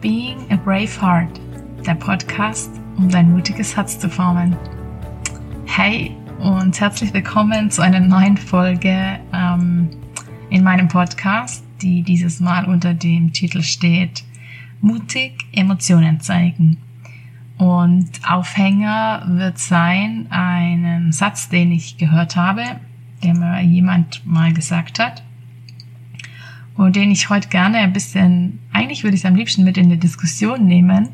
Being a Brave Heart, der Podcast, um dein mutiges Herz zu formen. Hey und herzlich willkommen zu einer neuen Folge ähm, in meinem Podcast, die dieses Mal unter dem Titel steht Mutig Emotionen zeigen. Und Aufhänger wird sein einen Satz, den ich gehört habe, der mir jemand mal gesagt hat und den ich heute gerne ein bisschen, eigentlich würde ich es am liebsten mit in die Diskussion nehmen.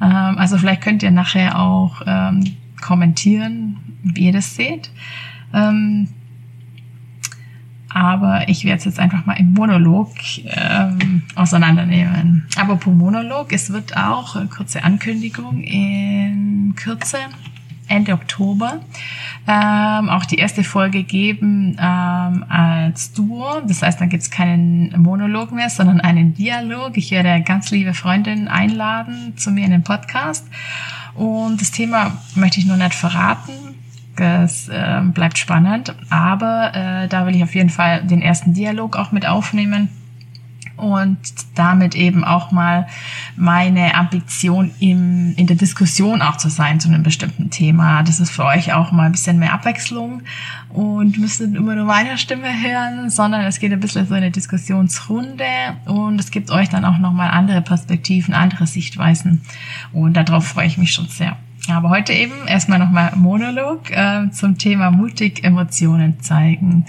Ähm, also vielleicht könnt ihr nachher auch ähm, kommentieren, wie ihr das seht. Ähm, aber ich werde es jetzt einfach mal im Monolog ähm, auseinandernehmen. Aber pro Monolog, es wird auch, eine kurze Ankündigung, in Kürze Ende Oktober ähm, auch die erste Folge geben ähm, als Duo. Das heißt, dann gibt es keinen Monolog mehr, sondern einen Dialog. Ich werde ganz liebe Freundin einladen zu mir in den Podcast. Und das Thema möchte ich noch nicht verraten. Das äh, bleibt spannend. Aber äh, da will ich auf jeden Fall den ersten Dialog auch mit aufnehmen und damit eben auch mal meine Ambition im, in der Diskussion auch zu sein zu einem bestimmten Thema. Das ist für euch auch mal ein bisschen mehr Abwechslung und müsst nicht immer nur meine Stimme hören, sondern es geht ein bisschen so eine Diskussionsrunde und es gibt euch dann auch nochmal andere Perspektiven, andere Sichtweisen und darauf freue ich mich schon sehr. Aber heute eben erstmal nochmal Monolog äh, zum Thema mutig Emotionen zeigen.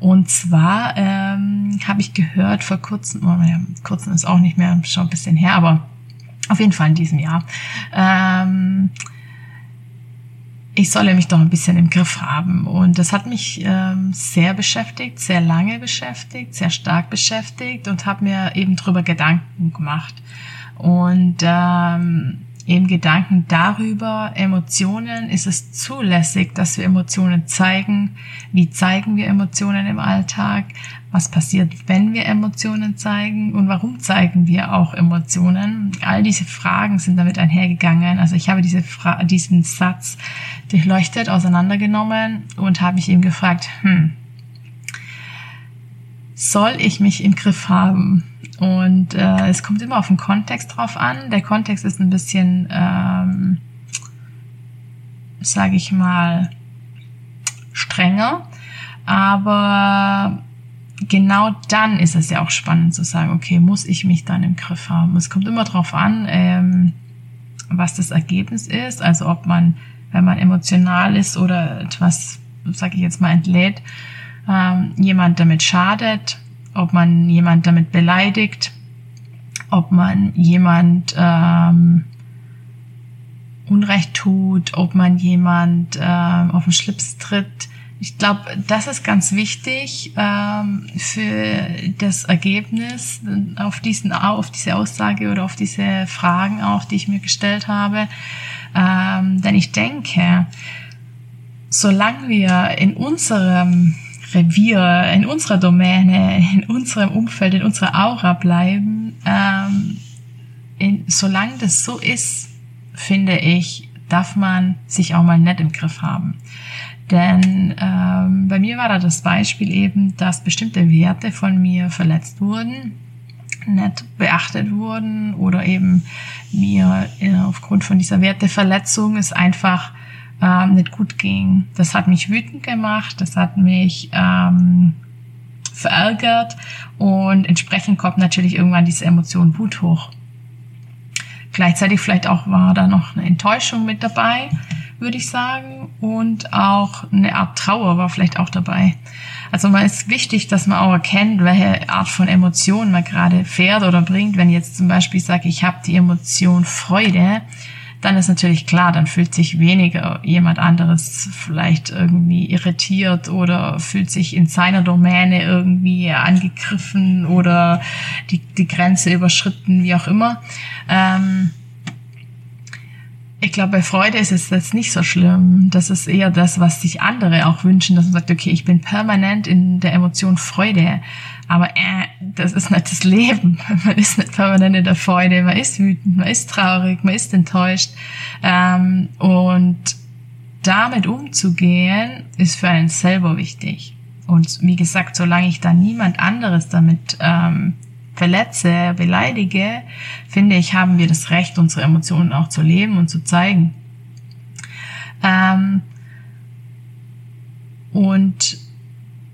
Und zwar ähm, habe ich gehört vor kurzem, oh, ja, kurzem ist auch nicht mehr, schon ein bisschen her, aber auf jeden Fall in diesem Jahr. Ähm, ich solle mich doch ein bisschen im Griff haben. Und das hat mich ähm, sehr beschäftigt, sehr lange beschäftigt, sehr stark beschäftigt und habe mir eben drüber Gedanken gemacht. Und ähm, eben Gedanken darüber, Emotionen, ist es zulässig, dass wir Emotionen zeigen? Wie zeigen wir Emotionen im Alltag? Was passiert, wenn wir Emotionen zeigen? Und warum zeigen wir auch Emotionen? All diese Fragen sind damit einhergegangen. Also ich habe diese Fra diesen Satz durchleuchtet, auseinandergenommen und habe mich eben gefragt, hm, soll ich mich im Griff haben? Und äh, es kommt immer auf den Kontext drauf an. Der Kontext ist ein bisschen, ähm, sage ich mal, strenger. Aber genau dann ist es ja auch spannend zu sagen, okay, muss ich mich dann im Griff haben? Es kommt immer drauf an, ähm, was das Ergebnis ist. Also ob man, wenn man emotional ist oder etwas, sage ich jetzt mal, entlädt, ähm, jemand damit schadet ob man jemand damit beleidigt, ob man jemand ähm, Unrecht tut, ob man jemand ähm, auf den Schlips tritt. Ich glaube, das ist ganz wichtig ähm, für das Ergebnis auf diesen auf diese Aussage oder auf diese Fragen auch, die ich mir gestellt habe. Ähm, denn ich denke, solange wir in unserem Revier, in unserer Domäne, in unserem Umfeld, in unserer Aura bleiben. Ähm, in, solange das so ist, finde ich, darf man sich auch mal nett im Griff haben. Denn ähm, bei mir war da das Beispiel eben, dass bestimmte Werte von mir verletzt wurden, nicht beachtet wurden oder eben mir äh, aufgrund von dieser Werteverletzung es einfach ähm, nicht gut ging. Das hat mich wütend gemacht, das hat mich ähm, verärgert und entsprechend kommt natürlich irgendwann diese Emotion Wut hoch. Gleichzeitig vielleicht auch war da noch eine Enttäuschung mit dabei, würde ich sagen, und auch eine Art Trauer war vielleicht auch dabei. Also man ist wichtig, dass man auch erkennt, welche Art von Emotion man gerade fährt oder bringt. Wenn jetzt zum Beispiel sage, ich habe die Emotion Freude, dann ist natürlich klar, dann fühlt sich weniger jemand anderes vielleicht irgendwie irritiert oder fühlt sich in seiner Domäne irgendwie angegriffen oder die, die Grenze überschritten, wie auch immer. Ähm, ich glaube, bei Freude ist es jetzt nicht so schlimm. Das ist eher das, was sich andere auch wünschen, dass man sagt, okay, ich bin permanent in der Emotion Freude. Aber äh, das ist nicht das Leben. Man ist nicht permanent in der Freude. Man ist wütend, man ist traurig, man ist enttäuscht. Ähm, und damit umzugehen, ist für einen selber wichtig. Und wie gesagt, solange ich da niemand anderes damit ähm, verletze, beleidige, finde ich, haben wir das Recht, unsere Emotionen auch zu leben und zu zeigen. Ähm, und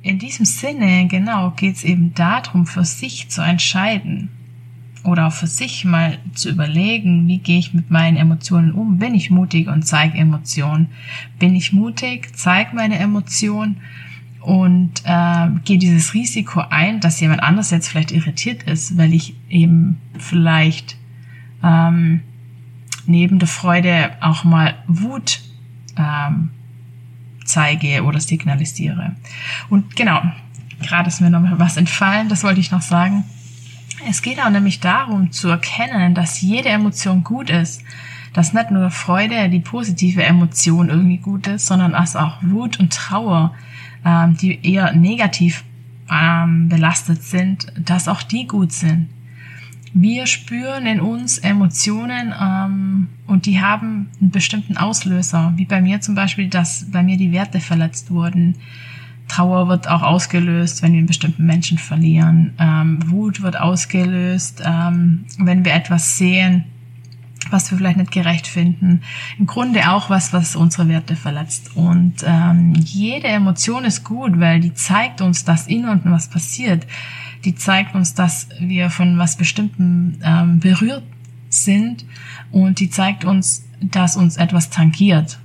in diesem Sinne, genau, geht es eben darum, für sich zu entscheiden oder auch für sich mal zu überlegen, wie gehe ich mit meinen Emotionen um? Bin ich mutig und zeige Emotionen? Bin ich mutig, zeige meine Emotionen und äh, gehe dieses Risiko ein, dass jemand anders jetzt vielleicht irritiert ist, weil ich eben vielleicht ähm, neben der Freude auch mal Wut ähm, zeige oder signalisiere. Und genau, gerade ist mir noch was entfallen, das wollte ich noch sagen. Es geht auch nämlich darum zu erkennen, dass jede Emotion gut ist. Dass nicht nur Freude, die positive Emotion irgendwie gut ist, sondern dass auch Wut und Trauer, ähm, die eher negativ ähm, belastet sind, dass auch die gut sind. Wir spüren in uns Emotionen ähm, und die haben einen bestimmten Auslöser, wie bei mir zum Beispiel, dass bei mir die Werte verletzt wurden. Trauer wird auch ausgelöst, wenn wir einen bestimmten Menschen verlieren. Ähm, Wut wird ausgelöst, ähm, wenn wir etwas sehen, was wir vielleicht nicht gerecht finden. Im Grunde auch was, was unsere Werte verletzt. Und ähm, jede Emotion ist gut, weil die zeigt uns, dass in uns was passiert die zeigt uns, dass wir von was Bestimmtem ähm, berührt sind und die zeigt uns, dass uns etwas tangiert.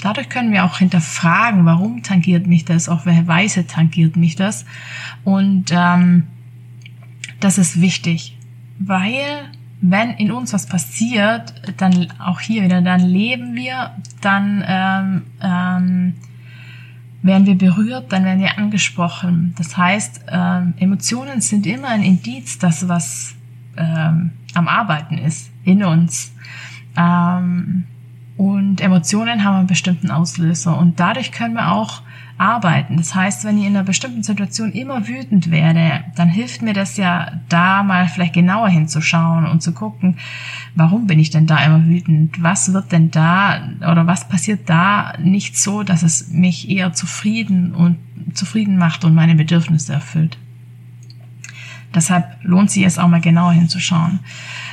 Dadurch können wir auch hinterfragen, warum tangiert mich das, auf welche Weise tangiert mich das. Und ähm, das ist wichtig, weil wenn in uns was passiert, dann auch hier wieder, dann leben wir, dann ähm, ähm, werden wir berührt, dann werden wir angesprochen. Das heißt, ähm, Emotionen sind immer ein Indiz, dass was ähm, am Arbeiten ist in uns. Ähm, und Emotionen haben einen bestimmten Auslöser und dadurch können wir auch arbeiten. Das heißt, wenn ich in einer bestimmten Situation immer wütend werde, dann hilft mir das ja, da mal vielleicht genauer hinzuschauen und zu gucken, warum bin ich denn da immer wütend? Was wird denn da oder was passiert da nicht so, dass es mich eher zufrieden und zufrieden macht und meine Bedürfnisse erfüllt? Deshalb lohnt sich es auch mal genauer hinzuschauen.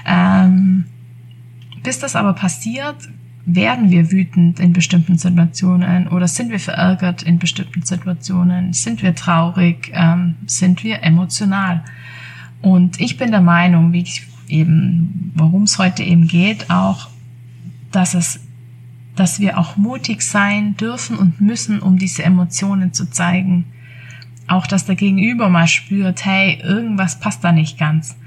Ähm, bis das aber passiert, werden wir wütend in bestimmten Situationen oder sind wir verärgert in bestimmten Situationen? Sind wir traurig? Ähm, sind wir emotional? Und ich bin der Meinung, wie ich eben, worum es heute eben geht, auch, dass es, dass wir auch mutig sein dürfen und müssen, um diese Emotionen zu zeigen. Auch, dass der Gegenüber mal spürt, hey, irgendwas passt da nicht ganz.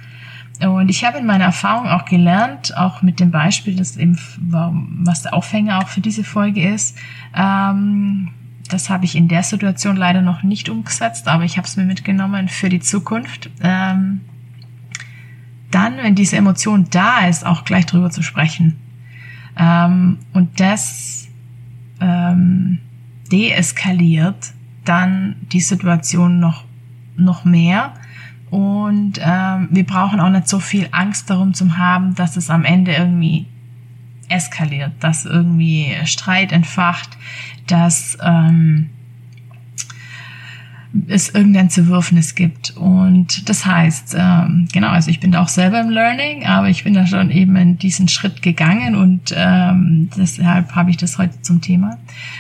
Und ich habe in meiner Erfahrung auch gelernt, auch mit dem Beispiel, das eben, was der Aufhänger auch für diese Folge ist, ähm, das habe ich in der Situation leider noch nicht umgesetzt, aber ich habe es mir mitgenommen für die Zukunft. Ähm, dann, wenn diese Emotion da ist, auch gleich drüber zu sprechen. Ähm, und das ähm, deeskaliert dann die Situation noch, noch mehr und ähm, wir brauchen auch nicht so viel Angst darum zu haben, dass es am Ende irgendwie eskaliert, dass irgendwie Streit entfacht, dass ähm, es irgendein Zerwürfnis gibt. Und das heißt, ähm, genau, also ich bin da auch selber im Learning, aber ich bin da schon eben in diesen Schritt gegangen und ähm, deshalb habe ich das heute zum Thema,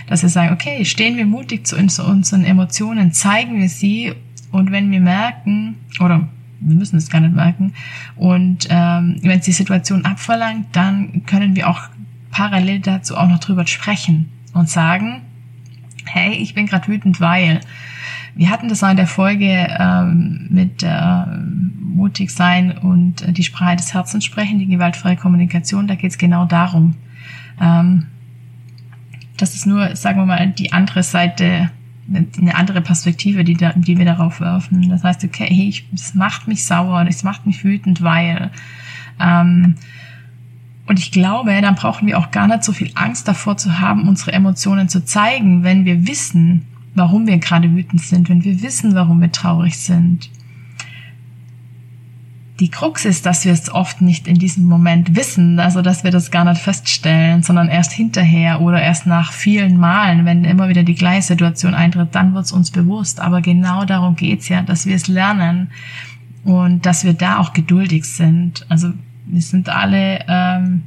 dass wir sagen, okay, stehen wir mutig zu unseren Emotionen, zeigen wir sie und wenn wir merken, oder wir müssen es gar nicht merken, und ähm, wenn es die Situation abverlangt, dann können wir auch parallel dazu auch noch drüber sprechen und sagen, hey, ich bin gerade wütend, weil wir hatten das auch in der Folge ähm, mit äh, mutig sein und äh, die Sprache des Herzens sprechen, die gewaltfreie Kommunikation, da geht es genau darum. Ähm, das ist nur, sagen wir mal, die andere Seite eine andere Perspektive, die, da, die wir darauf werfen. Das heißt, okay, ich, das macht mich sauer, das macht mich wütend, weil ähm, und ich glaube, dann brauchen wir auch gar nicht so viel Angst davor zu haben, unsere Emotionen zu zeigen, wenn wir wissen, warum wir gerade wütend sind, wenn wir wissen, warum wir traurig sind die Krux ist, dass wir es oft nicht in diesem Moment wissen, also dass wir das gar nicht feststellen, sondern erst hinterher oder erst nach vielen Malen, wenn immer wieder die gleiche Situation eintritt, dann wird es uns bewusst. Aber genau darum geht's ja, dass wir es lernen, und dass wir da auch geduldig sind. Also wir sind alle ähm,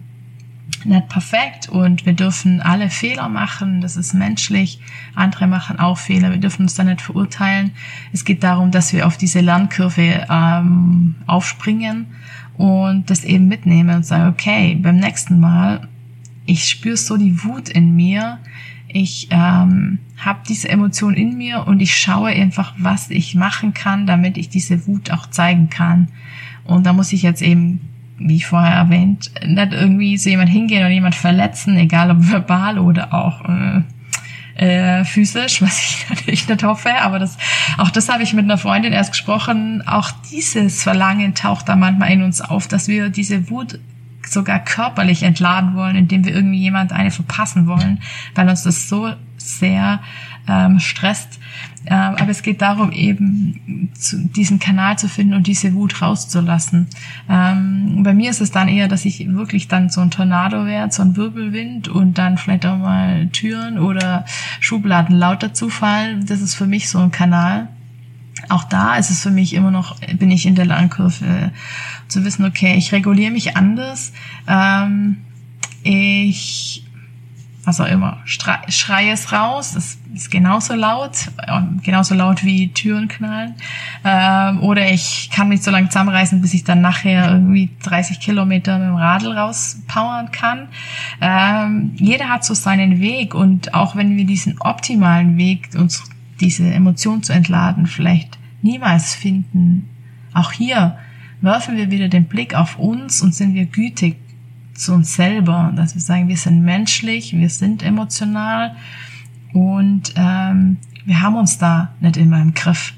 nicht perfekt und wir dürfen alle Fehler machen. Das ist menschlich. Andere machen auch Fehler. Wir dürfen uns da nicht verurteilen. Es geht darum, dass wir auf diese Lernkurve ähm, aufspringen und das eben mitnehmen und sagen, okay, beim nächsten Mal, ich spüre so die Wut in mir. Ich ähm, habe diese Emotion in mir und ich schaue einfach, was ich machen kann, damit ich diese Wut auch zeigen kann. Und da muss ich jetzt eben wie vorher erwähnt, nicht irgendwie so jemand hingehen und jemand verletzen, egal ob verbal oder auch äh, äh, physisch, was ich natürlich nicht hoffe, aber das, auch das habe ich mit einer Freundin erst gesprochen. Auch dieses Verlangen taucht da manchmal in uns auf, dass wir diese Wut sogar körperlich entladen wollen, indem wir irgendwie jemand eine verpassen wollen, weil uns das so sehr ähm, stresst. Ähm, aber es geht darum, eben zu, diesen Kanal zu finden und diese Wut rauszulassen. Ähm, bei mir ist es dann eher, dass ich wirklich dann so ein Tornado werde, so ein Wirbelwind und dann vielleicht auch mal Türen oder Schubladen lauter zufallen. Das ist für mich so ein Kanal. Auch da ist es für mich immer noch, bin ich in der Lernkurve zu wissen, okay, ich reguliere mich anders. Ähm, ich was auch immer, schreie es raus, das ist genauso laut, genauso laut wie Türen knallen. Ähm, oder ich kann mich so lange zusammenreißen, bis ich dann nachher irgendwie 30 Kilometer mit dem Radl rauspowern kann. Ähm, jeder hat so seinen Weg und auch wenn wir diesen optimalen Weg, uns diese Emotion zu entladen, vielleicht niemals finden, auch hier werfen wir wieder den Blick auf uns und sind wir gütig zu uns selber, dass wir sagen, wir sind menschlich, wir sind emotional und ähm, wir haben uns da nicht immer im Griff.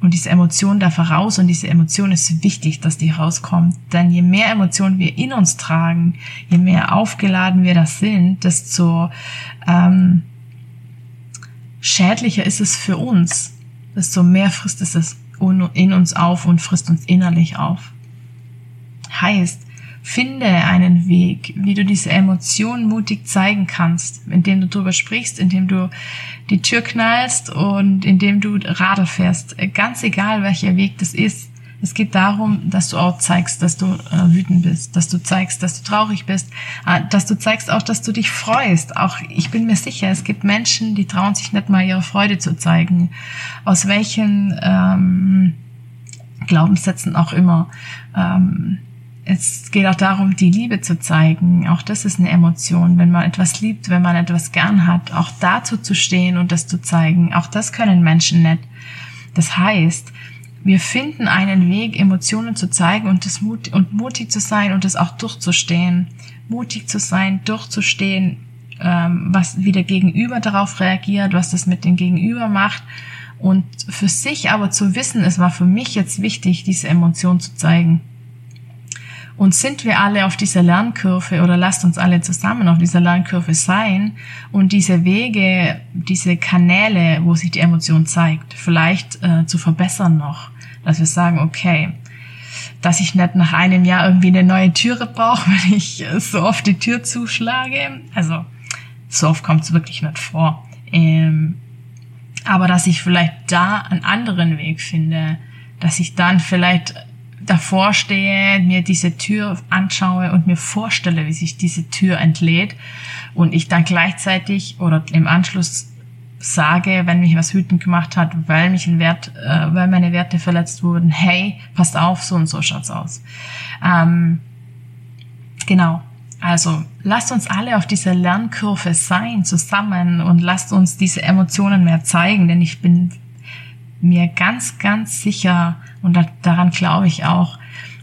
Und diese Emotion darf heraus und diese Emotion ist wichtig, dass die rauskommt. Denn je mehr Emotionen wir in uns tragen, je mehr aufgeladen wir das sind, desto ähm, schädlicher ist es für uns, desto mehr frisst es in uns auf und frisst uns innerlich auf. Heißt, Finde einen Weg, wie du diese Emotionen mutig zeigen kannst, indem du darüber sprichst, indem du die Tür knallst und indem du Radl fährst. Ganz egal, welcher Weg das ist. Es geht darum, dass du auch zeigst, dass du äh, wütend bist, dass du zeigst, dass du traurig bist, äh, dass du zeigst auch, dass du dich freust. Auch ich bin mir sicher, es gibt Menschen, die trauen sich nicht mal ihre Freude zu zeigen. Aus welchen ähm, Glaubenssätzen auch immer. Ähm, es geht auch darum, die Liebe zu zeigen. Auch das ist eine Emotion. Wenn man etwas liebt, wenn man etwas gern hat, auch dazu zu stehen und das zu zeigen. Auch das können Menschen nicht. Das heißt, wir finden einen Weg, Emotionen zu zeigen und, das Mut, und mutig zu sein und das auch durchzustehen. Mutig zu sein, durchzustehen, ähm, was wie der Gegenüber darauf reagiert, was das mit dem Gegenüber macht. Und für sich aber zu wissen, es war für mich jetzt wichtig, diese Emotion zu zeigen und sind wir alle auf dieser Lernkurve oder lasst uns alle zusammen auf dieser Lernkurve sein und diese Wege, diese Kanäle, wo sich die Emotion zeigt, vielleicht äh, zu verbessern noch, dass wir sagen, okay, dass ich nicht nach einem Jahr irgendwie eine neue Türe brauche, wenn ich so oft die Tür zuschlage. Also so oft kommt es wirklich nicht vor. Ähm, aber dass ich vielleicht da einen anderen Weg finde, dass ich dann vielleicht davor stehe, mir diese Tür anschaue und mir vorstelle, wie sich diese Tür entlädt und ich dann gleichzeitig oder im Anschluss sage, wenn mich was wütend gemacht hat, weil mich ein Wert, äh, weil meine Werte verletzt wurden, hey, passt auf, so und so schaut's aus. Ähm, genau. Also lasst uns alle auf dieser Lernkurve sein zusammen und lasst uns diese Emotionen mehr zeigen, denn ich bin mir ganz, ganz sicher, und daran glaube ich auch,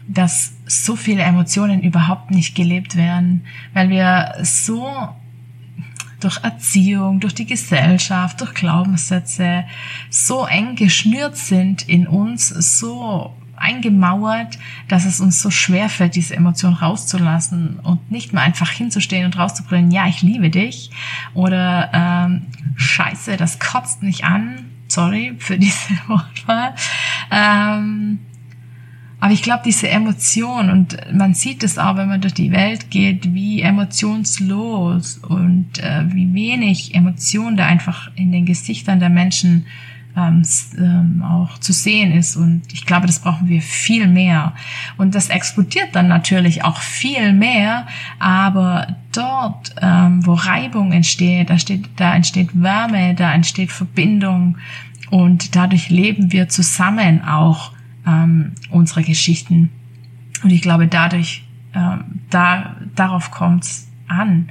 dass so viele Emotionen überhaupt nicht gelebt werden, weil wir so durch Erziehung, durch die Gesellschaft, durch Glaubenssätze so eng geschnürt sind in uns, so eingemauert, dass es uns so schwer fällt, diese Emotion rauszulassen und nicht mehr einfach hinzustehen und rauszubringen, ja, ich liebe dich oder ähm, Scheiße, das kotzt mich an, sorry für diese Wortwahl. Ähm, aber ich glaube, diese Emotion, und man sieht es auch, wenn man durch die Welt geht, wie emotionslos und äh, wie wenig Emotion da einfach in den Gesichtern der Menschen ähm, ähm, auch zu sehen ist. Und ich glaube, das brauchen wir viel mehr. Und das explodiert dann natürlich auch viel mehr, aber dort, ähm, wo Reibung entsteht, da, steht, da entsteht Wärme, da entsteht Verbindung und dadurch leben wir zusammen auch ähm, unsere Geschichten. Und ich glaube, dadurch, ähm, da, darauf kommt es an,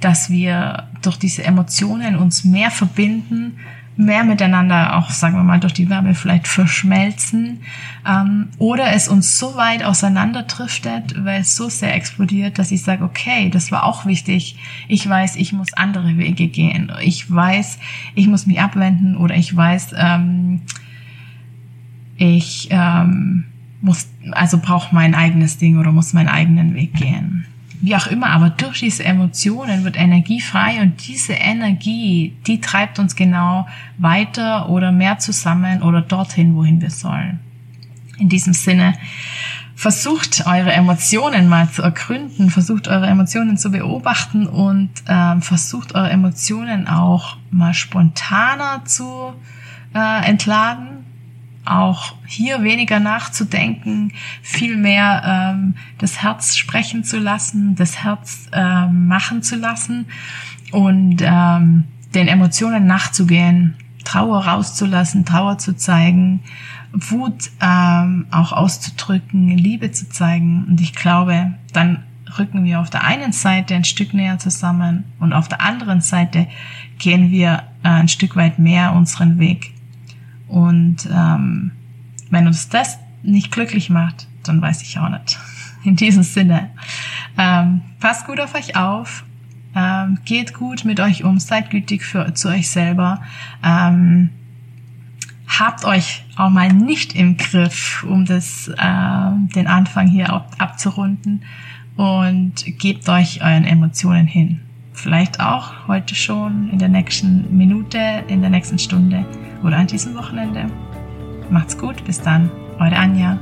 dass wir durch diese Emotionen uns mehr verbinden, mehr miteinander auch, sagen wir mal, durch die Wärme vielleicht verschmelzen ähm, oder es uns so weit auseinanderdriftet, weil es so sehr explodiert, dass ich sage, okay, das war auch wichtig. Ich weiß, ich muss andere Wege gehen. Ich weiß, ich muss mich abwenden oder ich weiß, ähm, ich ähm, muss, also brauche mein eigenes Ding oder muss meinen eigenen Weg gehen wie auch immer, aber durch diese Emotionen wird Energie frei und diese Energie, die treibt uns genau weiter oder mehr zusammen oder dorthin, wohin wir sollen. In diesem Sinne, versucht eure Emotionen mal zu ergründen, versucht eure Emotionen zu beobachten und ähm, versucht eure Emotionen auch mal spontaner zu äh, entladen auch hier weniger nachzudenken, viel mehr ähm, das Herz sprechen zu lassen, das Herz ähm, machen zu lassen und ähm, den Emotionen nachzugehen, Trauer rauszulassen, Trauer zu zeigen, Wut ähm, auch auszudrücken, Liebe zu zeigen. Und ich glaube, dann rücken wir auf der einen Seite ein Stück näher zusammen und auf der anderen Seite gehen wir äh, ein Stück weit mehr unseren Weg. Und ähm, wenn uns das nicht glücklich macht, dann weiß ich auch nicht. In diesem Sinne, ähm, passt gut auf euch auf, ähm, geht gut mit euch um, seid gütig für, zu euch selber. Ähm, habt euch auch mal nicht im Griff, um das, äh, den Anfang hier ab, abzurunden und gebt euch euren Emotionen hin. Vielleicht auch heute schon, in der nächsten Minute, in der nächsten Stunde oder an diesem Wochenende. Macht's gut, bis dann, eure Anja.